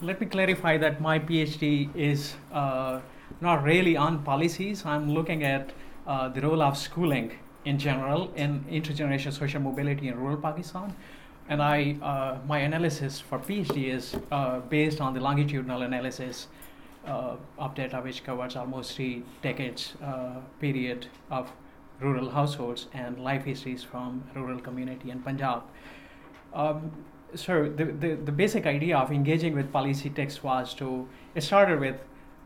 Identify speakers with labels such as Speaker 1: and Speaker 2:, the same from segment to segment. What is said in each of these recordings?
Speaker 1: let me clarify that my PhD is uh, not really on policies. I'm looking at uh, the role of schooling in general in intergenerational social mobility in rural Pakistan. And I, uh, my analysis for PhD is uh, based on the longitudinal analysis uh, of data which covers almost three decades uh, period of rural households and life histories from rural community in Punjab. Um, so the, the, the basic idea of engaging with policy text was to, it started with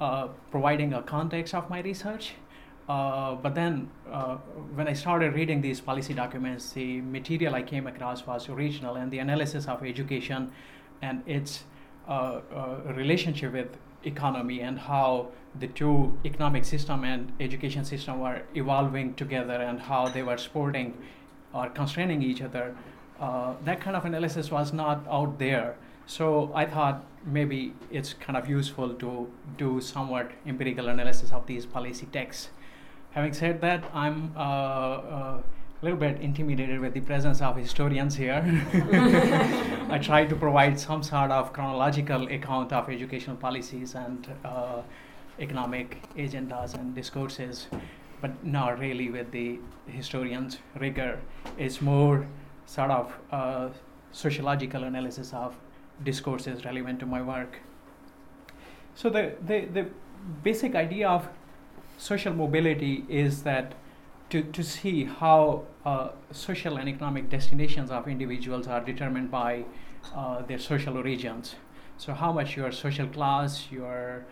Speaker 1: uh, providing a context of my research. Uh, but then uh, when I started reading these policy documents, the material I came across was original and the analysis of education and its uh, uh, relationship with economy and how the two economic system and education system were evolving together and how they were supporting or constraining each other. Uh, that kind of analysis was not out there. So I thought maybe it's kind of useful to do somewhat empirical analysis of these policy texts. Having said that, I'm uh, uh, a little bit intimidated with the presence of historians here. I try to provide some sort of chronological account of educational policies and uh, economic agendas and discourses, but not really with the historian's rigor. It's more sort of uh, sociological analysis of discourses relevant to my work. So the, the, the basic idea of social mobility is that to, to see how uh, social and economic destinations of individuals are determined by uh, their social origins. So, how much your social class, your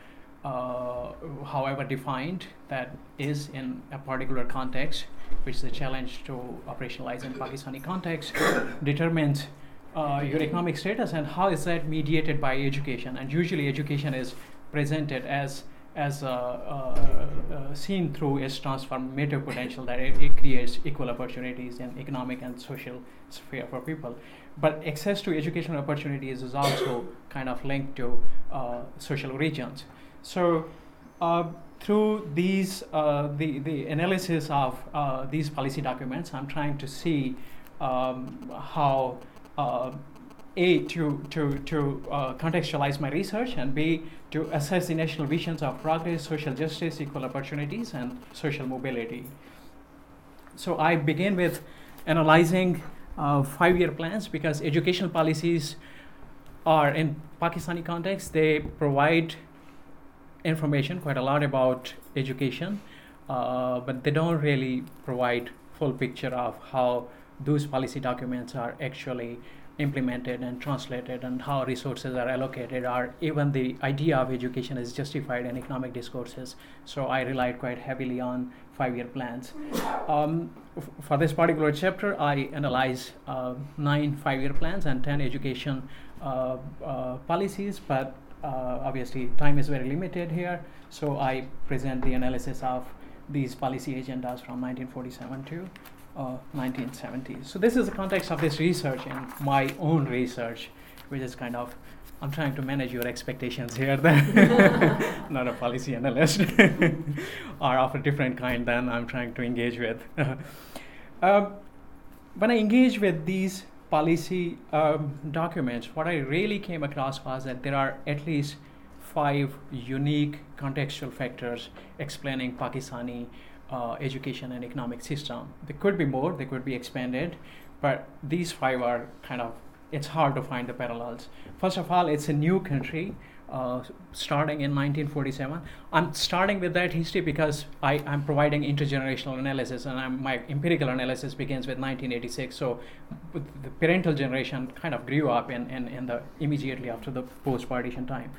Speaker 1: uh, however defined that is in a particular context, which is a challenge to operationalize in Pakistani context, determines uh, your economic status and how is that mediated by education. And usually, education is presented as as uh, uh, uh, seen through its transformative potential that it, it, creates equal opportunities in economic and social sphere for people. But access to educational opportunities is also kind of linked to uh, social regions. So uh, through these, uh, the, the analysis of these policy documents, I'm trying to see um, how a, to, to, to uh, contextualize my research, and B, to assess the national visions of progress, social justice, equal opportunities, and social mobility. So I begin with analyzing uh, five-year plans because educational policies are, in Pakistani context, they provide information quite a lot about education, uh, but they don't really provide full picture of how those policy documents are actually implemented and translated and how resources are allocated or even the idea of education is justified in economic discourses. So i relied quite heavily on five-year plans. Um, f- for this particular chapter i analyze uh, nine five-year plans and 10 education uh, uh, policies but obviously time is very limited here so i present the analysis of these policy agendas from 1947 to uh, 1970s. So this is the context of this research and my own research, which is kind of I'm trying to manage your expectations here. Not a policy analyst, or of a different kind than I'm trying to engage with. um, when I engage with these policy um, documents, what I really came across was that there are at least five unique contextual factors explaining Pakistani uh, education and economic system. There could be more, they could be expanded, but these five are kind of, it's hard to find the parallels. First of all, it's a new country. Uh, starting in 1947. I'm starting with that history because I, am providing intergenerational analysis, and I'm, my empirical analysis begins with 1986. So the parental generation kind of grew up in, in, in the immediately after the post-partition time.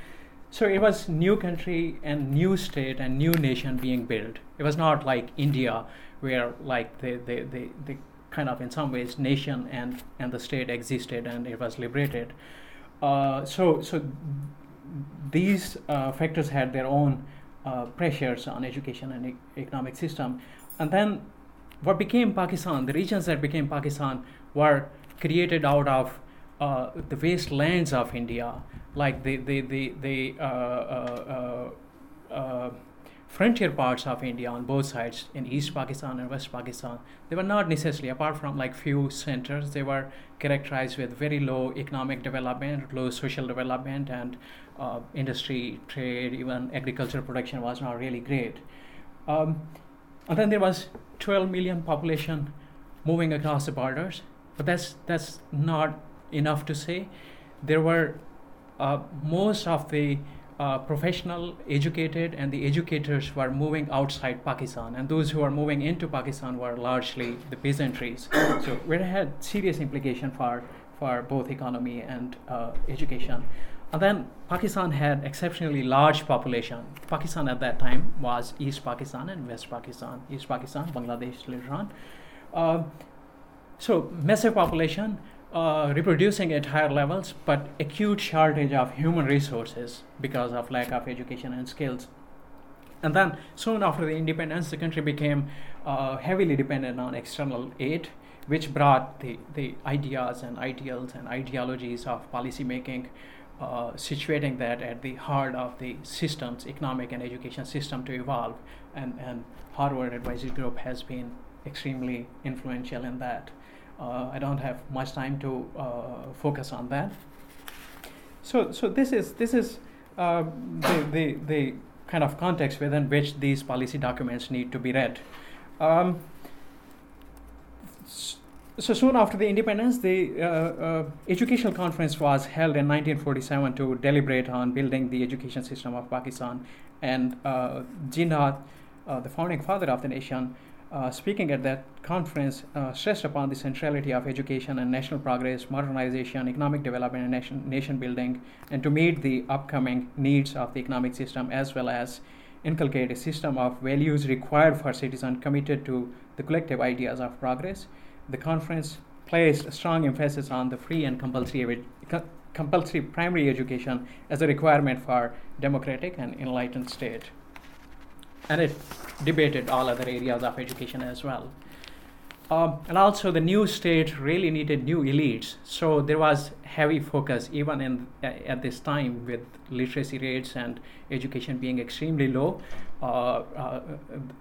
Speaker 1: So it was new country and new state and new nation being built. It was not like India, where like the the, the, the kind of in some ways nation and and the state existed and it was liberated. Uh, so so these uh, factors had their own uh, pressures on education and e- economic system, and then what became Pakistan, the regions that became Pakistan were created out of uh, the wastelands of India, like the the the, the uh, uh, uh, frontier parts of India on both sides, in East Pakistan and West Pakistan, they were not necessarily, apart from like few centers, they were characterized with very low economic development, low social development, and uh, industry, trade, even agricultural production was not really great. Um, and then there was 12 million population moving across the borders, but that's that's not enough to say. There were uh, most of the uh, professional, educated, and the educators were moving outside Pakistan, and those who were moving into Pakistan were largely the peasantries. so it had serious implication for for both economy and uh, education. And then Pakistan had exceptionally large population. Pakistan at that time was East Pakistan and West Pakistan. East Pakistan, Bangladesh later on. Uh, so massive population, uh, reproducing at higher levels, but acute shortage of human resources because of lack of education and skills. And then soon after the independence, the country became uh, heavily dependent on external aid, which brought the, the ideas and ideals and ideologies of policy making, uh, situating that at the heart of the systems, economic and education system to evolve. And, and Harvard Advisory Group has been extremely influential in that. Uh, I don't have much time to uh, focus on that. So, so this is this is uh, the, the the kind of context within which these policy documents need to be read. Um, so soon after the independence, the uh, uh, educational conference was held in 1947 to deliberate on building the education system of Pakistan. And uh, Jinnah, uh, the founding father of the nation, uh, speaking at that conference, uh, stressed upon the centrality of education and national progress, modernization, economic development, and nation, nation building, and to meet the upcoming needs of the economic system as well as inculcate a system of values required for citizens committed to the collective ideas of progress. The conference placed a strong emphasis on the free and compulsory, compulsory primary education as a requirement for democratic and enlightened state and it debated all other areas of education as well. Um, and also, the new state really needed new elites. So there was heavy focus, even in uh, at this time, with literacy rates and education being extremely low, uh, uh,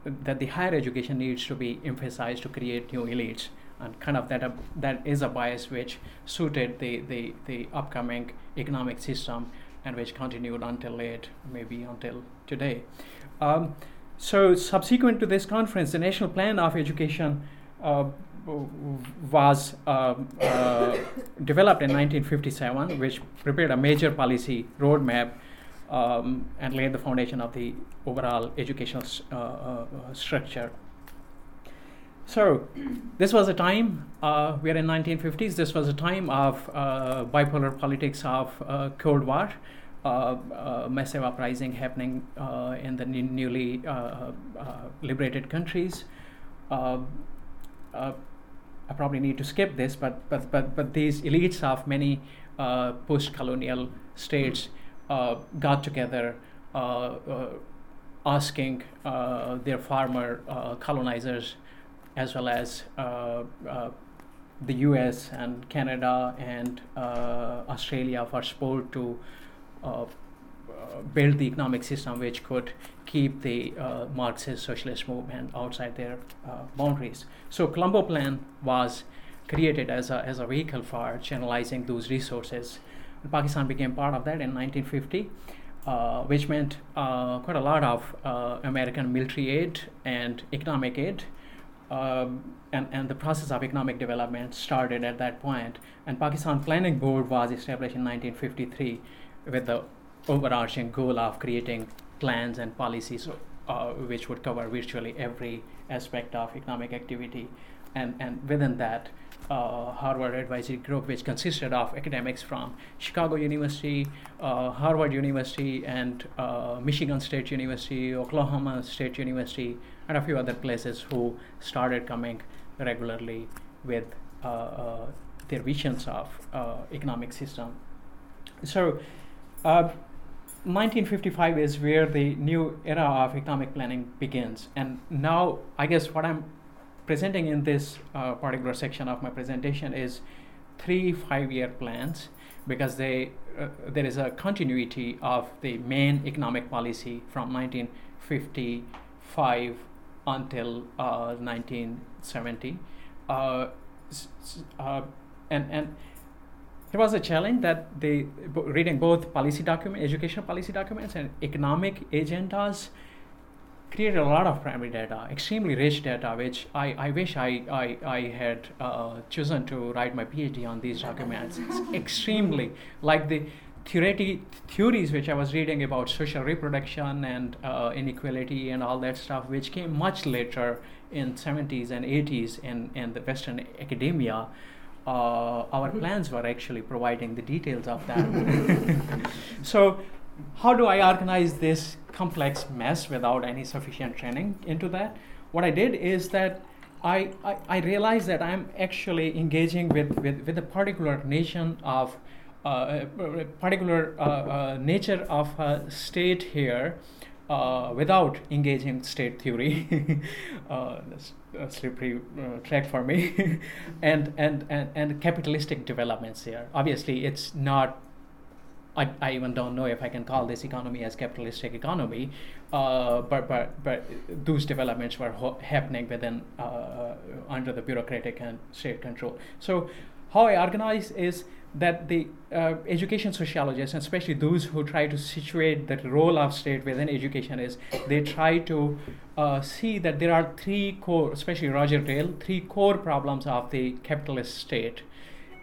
Speaker 1: that the higher education needs to be emphasized to create new elites. And kind of that that is a bias which suited the, the, the upcoming economic system and which continued until late, maybe until today. Um, so, subsequent to this conference, the National Plan of Education uh, was uh, uh, developed in 1957, which prepared a major policy roadmap um, and laid the foundation of the overall educational uh, uh, structure. So, this was a time, uh, we are in 1950s, this was a time of uh, bipolar politics of uh, Cold War. Uh, uh, massive uprising happening uh, in the newly uh, liberated countries. I probably need to skip this, but but but but these elites of many post-colonial states got together, asking their farmer colonizers, as well as the US and Canada and uh, Australia for support to uh, build the economic system which could keep the uh, Marxist socialist movement outside their uh, boundaries. So Colombo Plan was created as a, as a vehicle for channelizing those resources. Pakistan became part of that in 1950, uh, which meant uh, quite a lot of uh, American military aid and economic aid. Um, and, and the process of economic development started at that point. And Pakistan Planning Board was established in 1953 with the overarching goal of creating plans and policies uh, which would cover virtually every aspect of economic activity. And, and within that, uh, Harvard Advisory Group, which consisted of academics from Chicago University, uh, Harvard University, and uh, Michigan State University, Oklahoma State University, and a few other places who started coming regularly with uh, uh, their visions of economic system. So 1955 uh, is where the new era of economic planning begins. And now, I guess what I'm presenting in this uh, particular section of my presentation is three five-year plans because they uh, there is a continuity of the main economic policy from 19 1955 until uh, 1970. Uh, uh, and, and it was a challenge that they reading both policy document, educational policy documents and economic agendas created a lot of primary data, extremely rich data, which I, I wish I, I, I had uh, chosen to write my PhD on these documents. It's extremely like the theoretic theories which I was reading about social reproduction and uh, inequality and all that stuff, which came much later in 70s and 80s in, in the Western academia. Uh, our plans were actually providing the details of that. so, how do I organize this complex mess without any sufficient training into that? What I did is that I, I, I realized that I'm actually engaging with, with, with a particular nation of uh, a particular uh, uh, nature of a state here uh, without engaging state theory. uh, that's a slippery uh, track for me. and, and, and, and capitalistic developments here. Obviously, it's not. I, I even don't know if I can call this economy as capitalistic economy, but but but those developments were ho- happening within under the bureaucratic and state control. So how I organize is that the uh, education sociologists, especially those who try to situate the role of state within education, is they try to uh, see that there are three core, especially Roger Dale, three core problems of the capitalist state.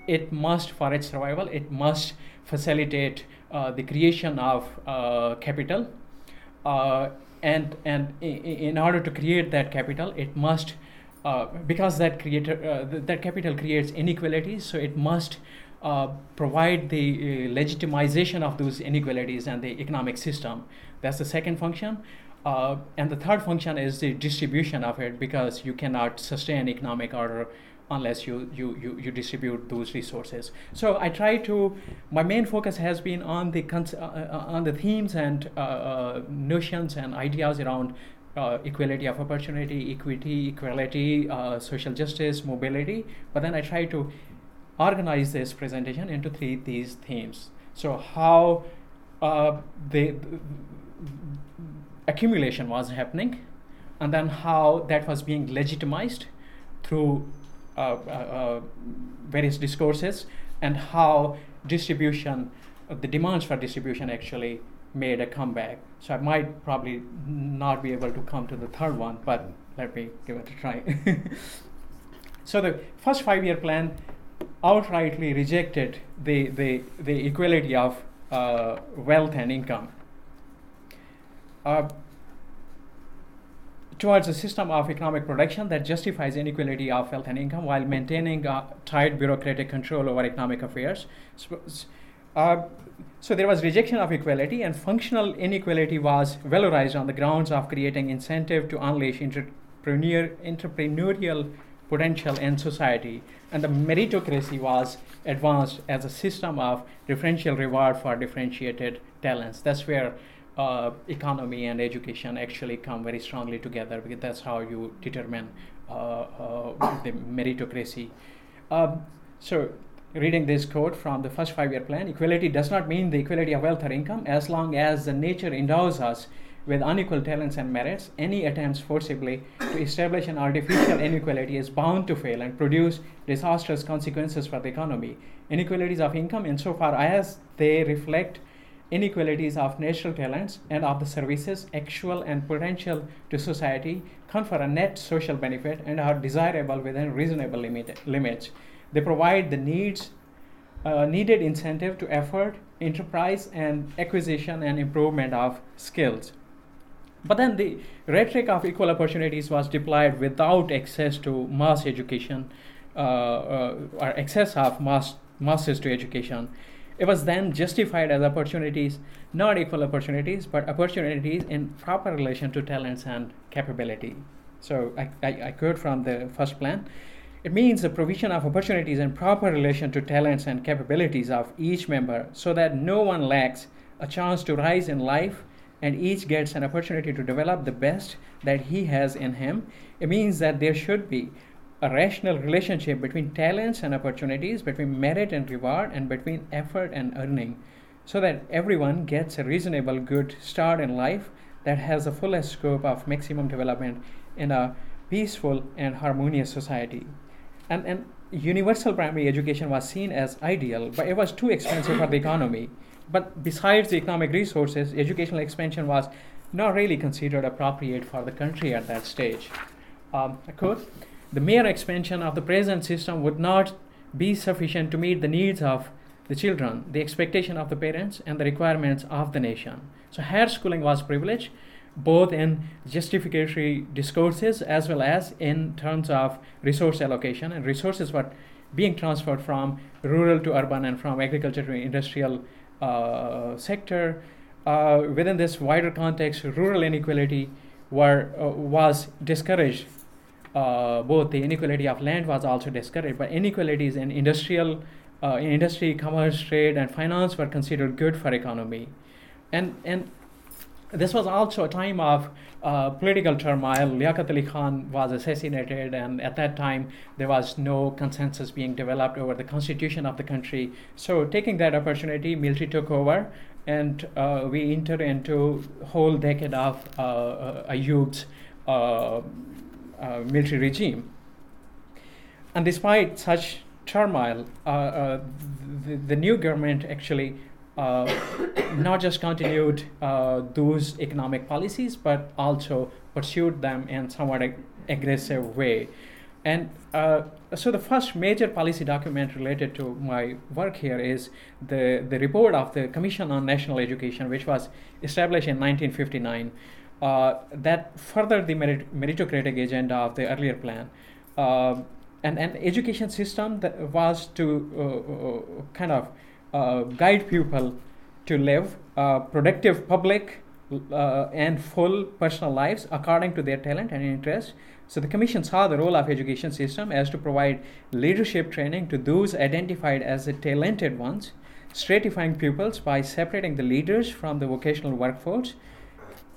Speaker 1: It must, for its survival, it must facilitate uh, the creation of uh, capital, uh, and and in, order to create that capital, it must. Uh, because that creator, th- that capital creates inequalities, so it must uh, provide the uh, legitimization of those inequalities and the economic system. That's the second function. Uh, and the third function is the distribution of it because you cannot sustain economic order unless you, you, you, you distribute those resources. So I try to, my main focus has been on the, cons- uh, uh on the themes and uh, notions and ideas around uh, equality of opportunity, equity, equality, uh, social justice, mobility. But then I try to organize this presentation into three these themes. So how uh, the accumulation was happening, and then how that was being legitimized through uh, uh, uh various discourses, and how distribution, uh, the demands for distribution actually made a comeback. So I might probably not be able to come to the third one, but let me give it a try. so the first five-year plan outrightly rejected the, the, the equality of uh, wealth and income. Uh, towards a system of economic production that justifies inequality of wealth and income while maintaining tight bureaucratic control over economic affairs. So, uh, so there was rejection of equality, and functional inequality was valorized on the grounds of creating incentive to unleash entrepreneur, entrepreneurial potential in society, and the meritocracy was advanced as a system of differential reward for differentiated talents. That's where uh, economy and education actually come very strongly together because that's how you determine uh, uh, the meritocracy. Um, so, reading this quote from the first five year plan equality does not mean the equality of wealth or income as long as the nature endows us with unequal talents and merits, any attempts forcibly to establish an artificial inequality is bound to fail and produce disastrous consequences for the economy. Inequalities of income, insofar as they reflect inequalities of natural talents and of the services actual and potential to society, confer a net social benefit and are desirable within reasonable limit, limits. They provide the needs, uh, needed incentive to effort, enterprise, and acquisition and improvement of skills. But then the rhetoric of equal opportunities was deployed without access to mass education uh, uh, or access of mass masses to education. It was then justified as opportunities, not equal opportunities, but opportunities in proper relation to talents and capability. So I, I, I quote from the first plan. It means the provision of opportunities in proper relation to talents and capabilities of each member so that no one lacks a chance to rise in life and each gets an opportunity to develop the best that he has in him, it means that there should be a rational relationship between talents and opportunities, between merit and reward, and between effort and earning, so that everyone gets a reasonable good start in life that has the fullest scope of maximum development in a peaceful and harmonious society. And, and universal primary education was seen as ideal, but it was too expensive for the economy. But besides the economic resources, educational expansion was not really considered appropriate for the country at that stage. Um, I quote, the mere expansion of the present system would not be sufficient to meet the needs of the children, the expectation of the parents, and the requirements of the nation. So, higher schooling was privileged both in justificatory discourses as well as in terms of resource allocation, and resources were being transferred from rural to urban and from agriculture to industrial uh, sector. Uh, within this wider context, rural inequality were, uh, was discouraged uh, both the inequality of land was also discouraged, but inequalities in industrial, uh, in industry, commerce, trade, and finance were considered good for economy, and and this was also a time of uh, political turmoil. Liaquat Ali Khan was assassinated, and at that time there was no consensus being developed over the constitution of the country. So, taking that opportunity, military took over, and uh, we entered into whole decade of uh, Ayub's uh, uh, military regime. And despite such turmoil, uh, uh, the, the, new government actually uh, not just continued those economic policies, but also pursued them in somewhat ag- aggressive way. And uh, so the first major policy document related to my work here is the, the report of the Commission on National Education, which was established in 1959 uh, that furthered the merit- meritocratic agenda of the earlier plan. Uh, and an education system that was to uh, uh kind of uh, guide people to live productive public and full personal lives according to their talent and interest. So the commission saw the role of education system as to provide leadership training to those identified as the talented ones, stratifying pupils by separating the leaders from the vocational workforce,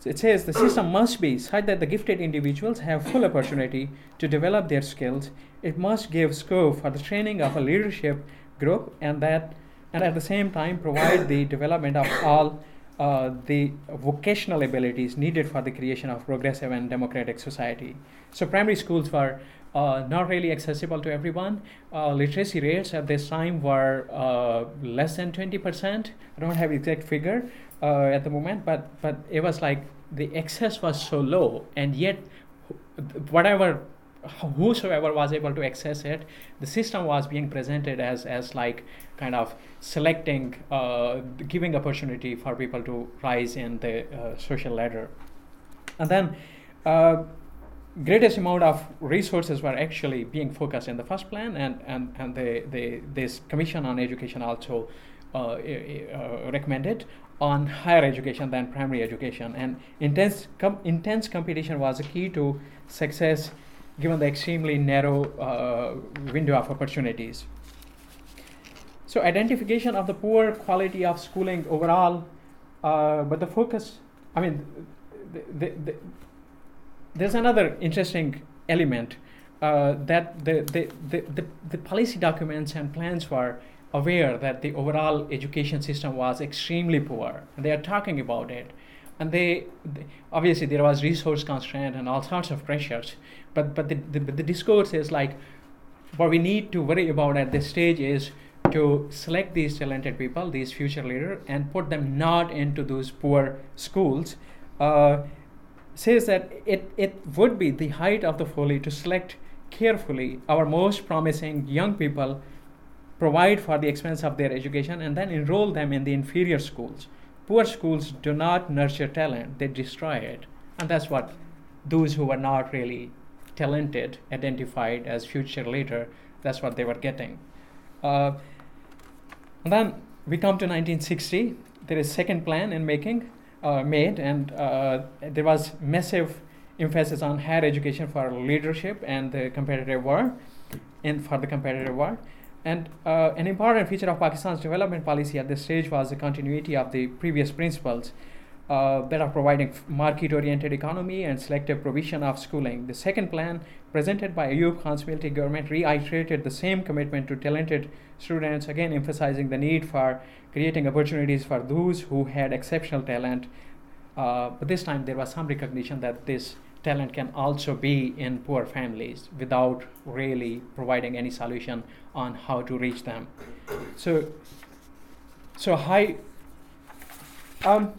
Speaker 1: it says the system must be such that the gifted individuals have full opportunity to develop their skills. It must give scope for the training of a leadership group and that and at the same time provide the development of all uh, the vocational abilities needed for the creation of progressive and democratic society. So primary schools were uh, not really accessible to everyone. Uh, literacy rates at this time were uh, less than 20%. I don't have exact figure, uh, at the moment, but but it was like the excess was so low, and yet whatever whosoever was able to access it, the system was being presented as as like kind of selecting, uh, giving opportunity for people to rise in the uh, social ladder, and then. Uh, greatest amount of resources were actually being focused in the first plan and, and, and the, the, this commission on education also uh, uh, recommended on higher education than primary education. And intense, com- intense competition was a key to success given the extremely narrow uh, window of opportunities. So, identification of the poor quality of schooling overall, uh, but the focus, I mean, the, the, the, there's another interesting element uh, that the, the, the, the, the policy documents and plans were aware that the overall education system was extremely poor. They are talking about it. And they, they obviously there was resource constraint and all sorts of pressures. But but the, the, the discourse is like what we need to worry about at this stage is to select these talented people these future leaders and put them not into those poor schools. Uh, says that it, it would be the height of the folly to select carefully our most promising young people provide for the expense of their education, and then enroll them in the inferior schools. Poor schools do not nurture talent, they destroy it. And that's what those who were not really talented, identified as future leader, that's what they were getting. Uh, and then we come to 1960. There is second plan in making, uh, made, and uh, there was massive emphasis on higher education for leadership and the competitive war, and for the competitive war. And uh, an important feature of Pakistan's development policy at this stage was the continuity of the previous principles uh, that are providing market oriented economy and selective provision of schooling. The second plan, presented by Ayub Khan's military government, reiterated the same commitment to talented students, again emphasizing the need for creating opportunities for those who had exceptional talent. Uh, but this time there was some recognition that this talent can also be in poor families without really providing any solution on how to reach them. So, so high. Um,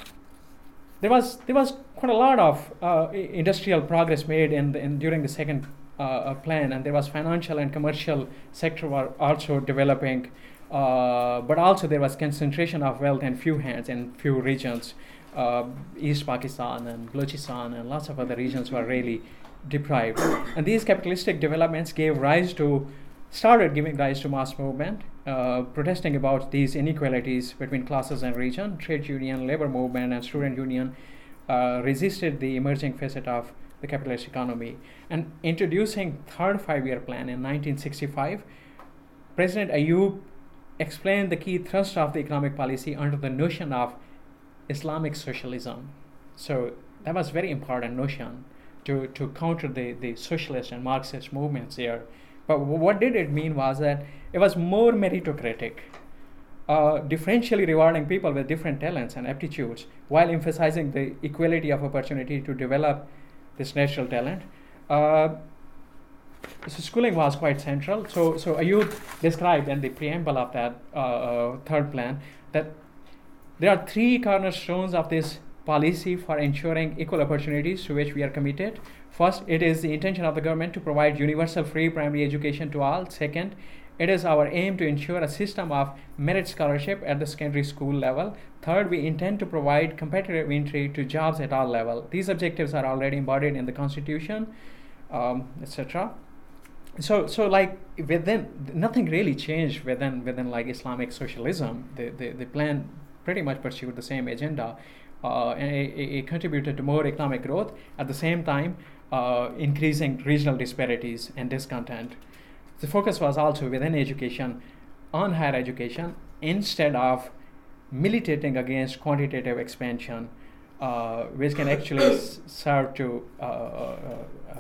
Speaker 1: there was there was quite a lot of uh, industrial progress made in, the, in during the second uh, uh, plan, and there was financial and commercial sector were also developing, uh, but also there was concentration of wealth in few hands in few regions. Uh, East Pakistan and Balochistan and lots of other regions were really deprived, and these capitalistic developments gave rise to started giving rise to mass movement, uh, protesting about these inequalities between classes and region. Trade union, labor movement, and student union uh, resisted the emerging facet of the capitalist economy. And introducing third five-year plan in 1965, President Ayub explained the key thrust of the economic policy under the notion of Islamic socialism. So that was very important notion to, to counter the, the socialist and Marxist movements there. But what did it mean was that it was more meritocratic, uh, differentially rewarding people with different talents and aptitudes while emphasizing the equality of opportunity to develop this natural talent. Uh, so schooling was quite central. So, so Ayub described in the preamble of that uh, uh, third plan that there are three cornerstones of this policy for ensuring equal opportunities to which we are committed. First, it is the intention of the government to provide universal free primary education to all. Second, it is our aim to ensure a system of merit scholarship at the secondary school level. Third, we intend to provide competitive entry to jobs at all level. These objectives are already embodied in the Constitution, um, etc. So, so like within nothing really changed within within like Islamic socialism. The the, the plan pretty much pursued the same agenda. Uh, it, it, contributed to more economic growth at the same time uh, increasing regional disparities and discontent. The focus was also within education on higher education instead of militating against quantitative expansion, uh, which can actually serve to uh, uh, uh,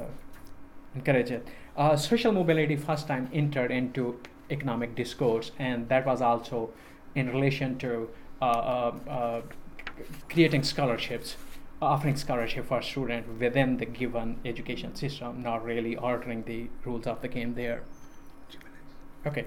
Speaker 1: encourage it. social mobility first time entered into economic discourse, and that was also in relation to creating scholarships offering scholarship for students within the given education system, not really altering the rules of the game there. Okay,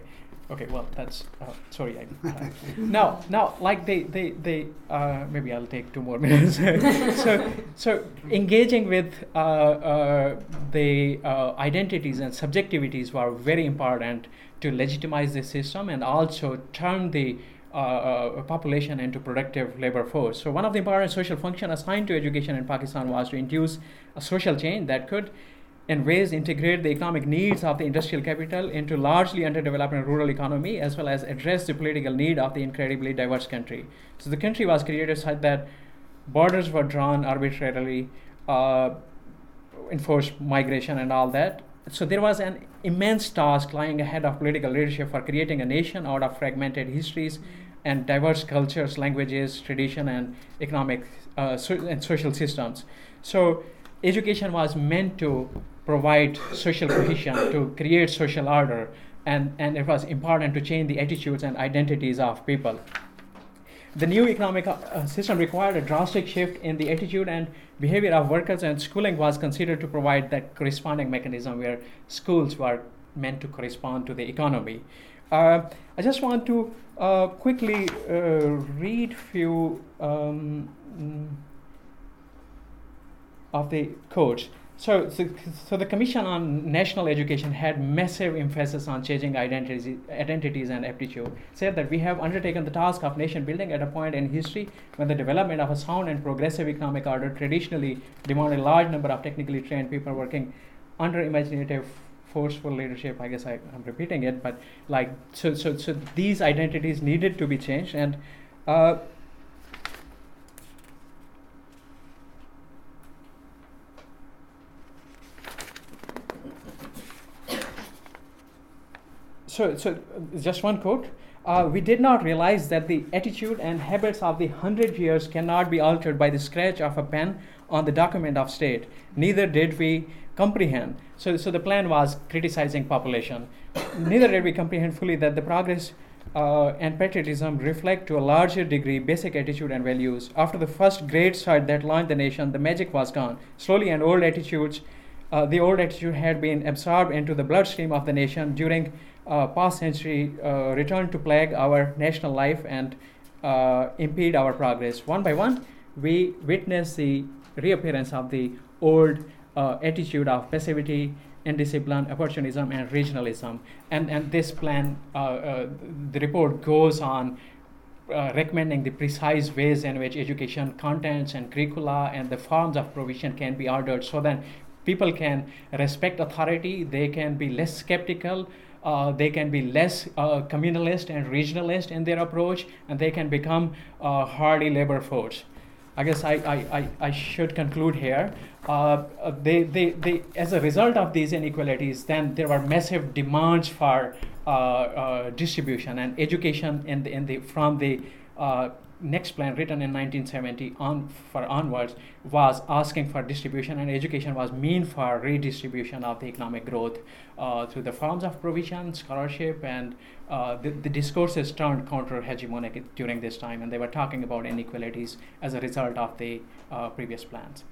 Speaker 1: okay. Well, that's uh, sorry. I, uh, now, now, like they, they, they. Uh, maybe I'll take two more minutes. so, so engaging with uh, uh, the uh, identities and subjectivities were very important to legitimize the system and also turn the uh, population into productive labor force. So one of the important social functions assigned to education in Pakistan was to induce a social change that could, in ways, integrate the economic needs of the industrial capital into largely underdeveloped rural economy, as well as address the political need of the incredibly diverse country. So the country was created such that borders were drawn arbitrarily, uh, enforced migration and all that. So there was an immense task lying ahead of political leadership for creating a nation out of fragmented histories and diverse cultures, languages, tradition, and economic uh, so, and social systems. So, education was meant to provide social cohesion, to create social order, and, and it was important to change the attitudes and identities of people. The new economic uh, system required a drastic shift in the attitude and behavior of workers, and schooling was considered to provide that corresponding mechanism where schools were meant to correspond to the economy. Uh, I just want to uh, quickly uh, read few um, of the quotes. So, so, so, the Commission on National Education had massive emphasis on changing identities, identities and aptitude. Said that we have undertaken the task of nation building at a point in history when the development of a sound and progressive economic order traditionally demanded a large number of technically trained people working under imaginative forceful leadership. I guess I, am repeating it, but like so, so, so these identities needed to be changed, and uh, so, so just one quote. Uh, we did not realize that the attitude and habits of the hundred years cannot be altered by the scratch of a pen on the document of state. Neither did we comprehend. So, so the plan was criticizing population. Neither did we comprehend fully that the progress uh, and patriotism reflect to a larger degree basic attitude and values. After the first great sight that launched the nation, the magic was gone. Slowly, and old attitudes, uh, the old attitude had been absorbed into the bloodstream of the nation during uh, past century, uh, returned to plague our national life and uh, impede our progress. One by one, we witness the reappearance of the old uh, attitude of passivity, indiscipline, opportunism, and regionalism. And, and this plan, uh, uh, the report goes on uh, recommending the precise ways in which education contents and curricula and the forms of provision can be ordered so that people can respect authority, they can be less skeptical, uh, they can be less uh, communalist and regionalist in their approach, and they can become uh, hardy labor force. I guess I, I, I, I should conclude here. Uh, they, they, they, as a result of these inequalities, then there were massive demands for uh, uh, distribution and education in the, in the, from the uh, next plan written in 1970 on for onwards was asking for distribution and education was mean for redistribution of the economic growth uh, through the forms of provision scholarship and uh, the, the discourses turned counter hegemonic during this time and they were talking about inequalities as a result of the uh, previous plans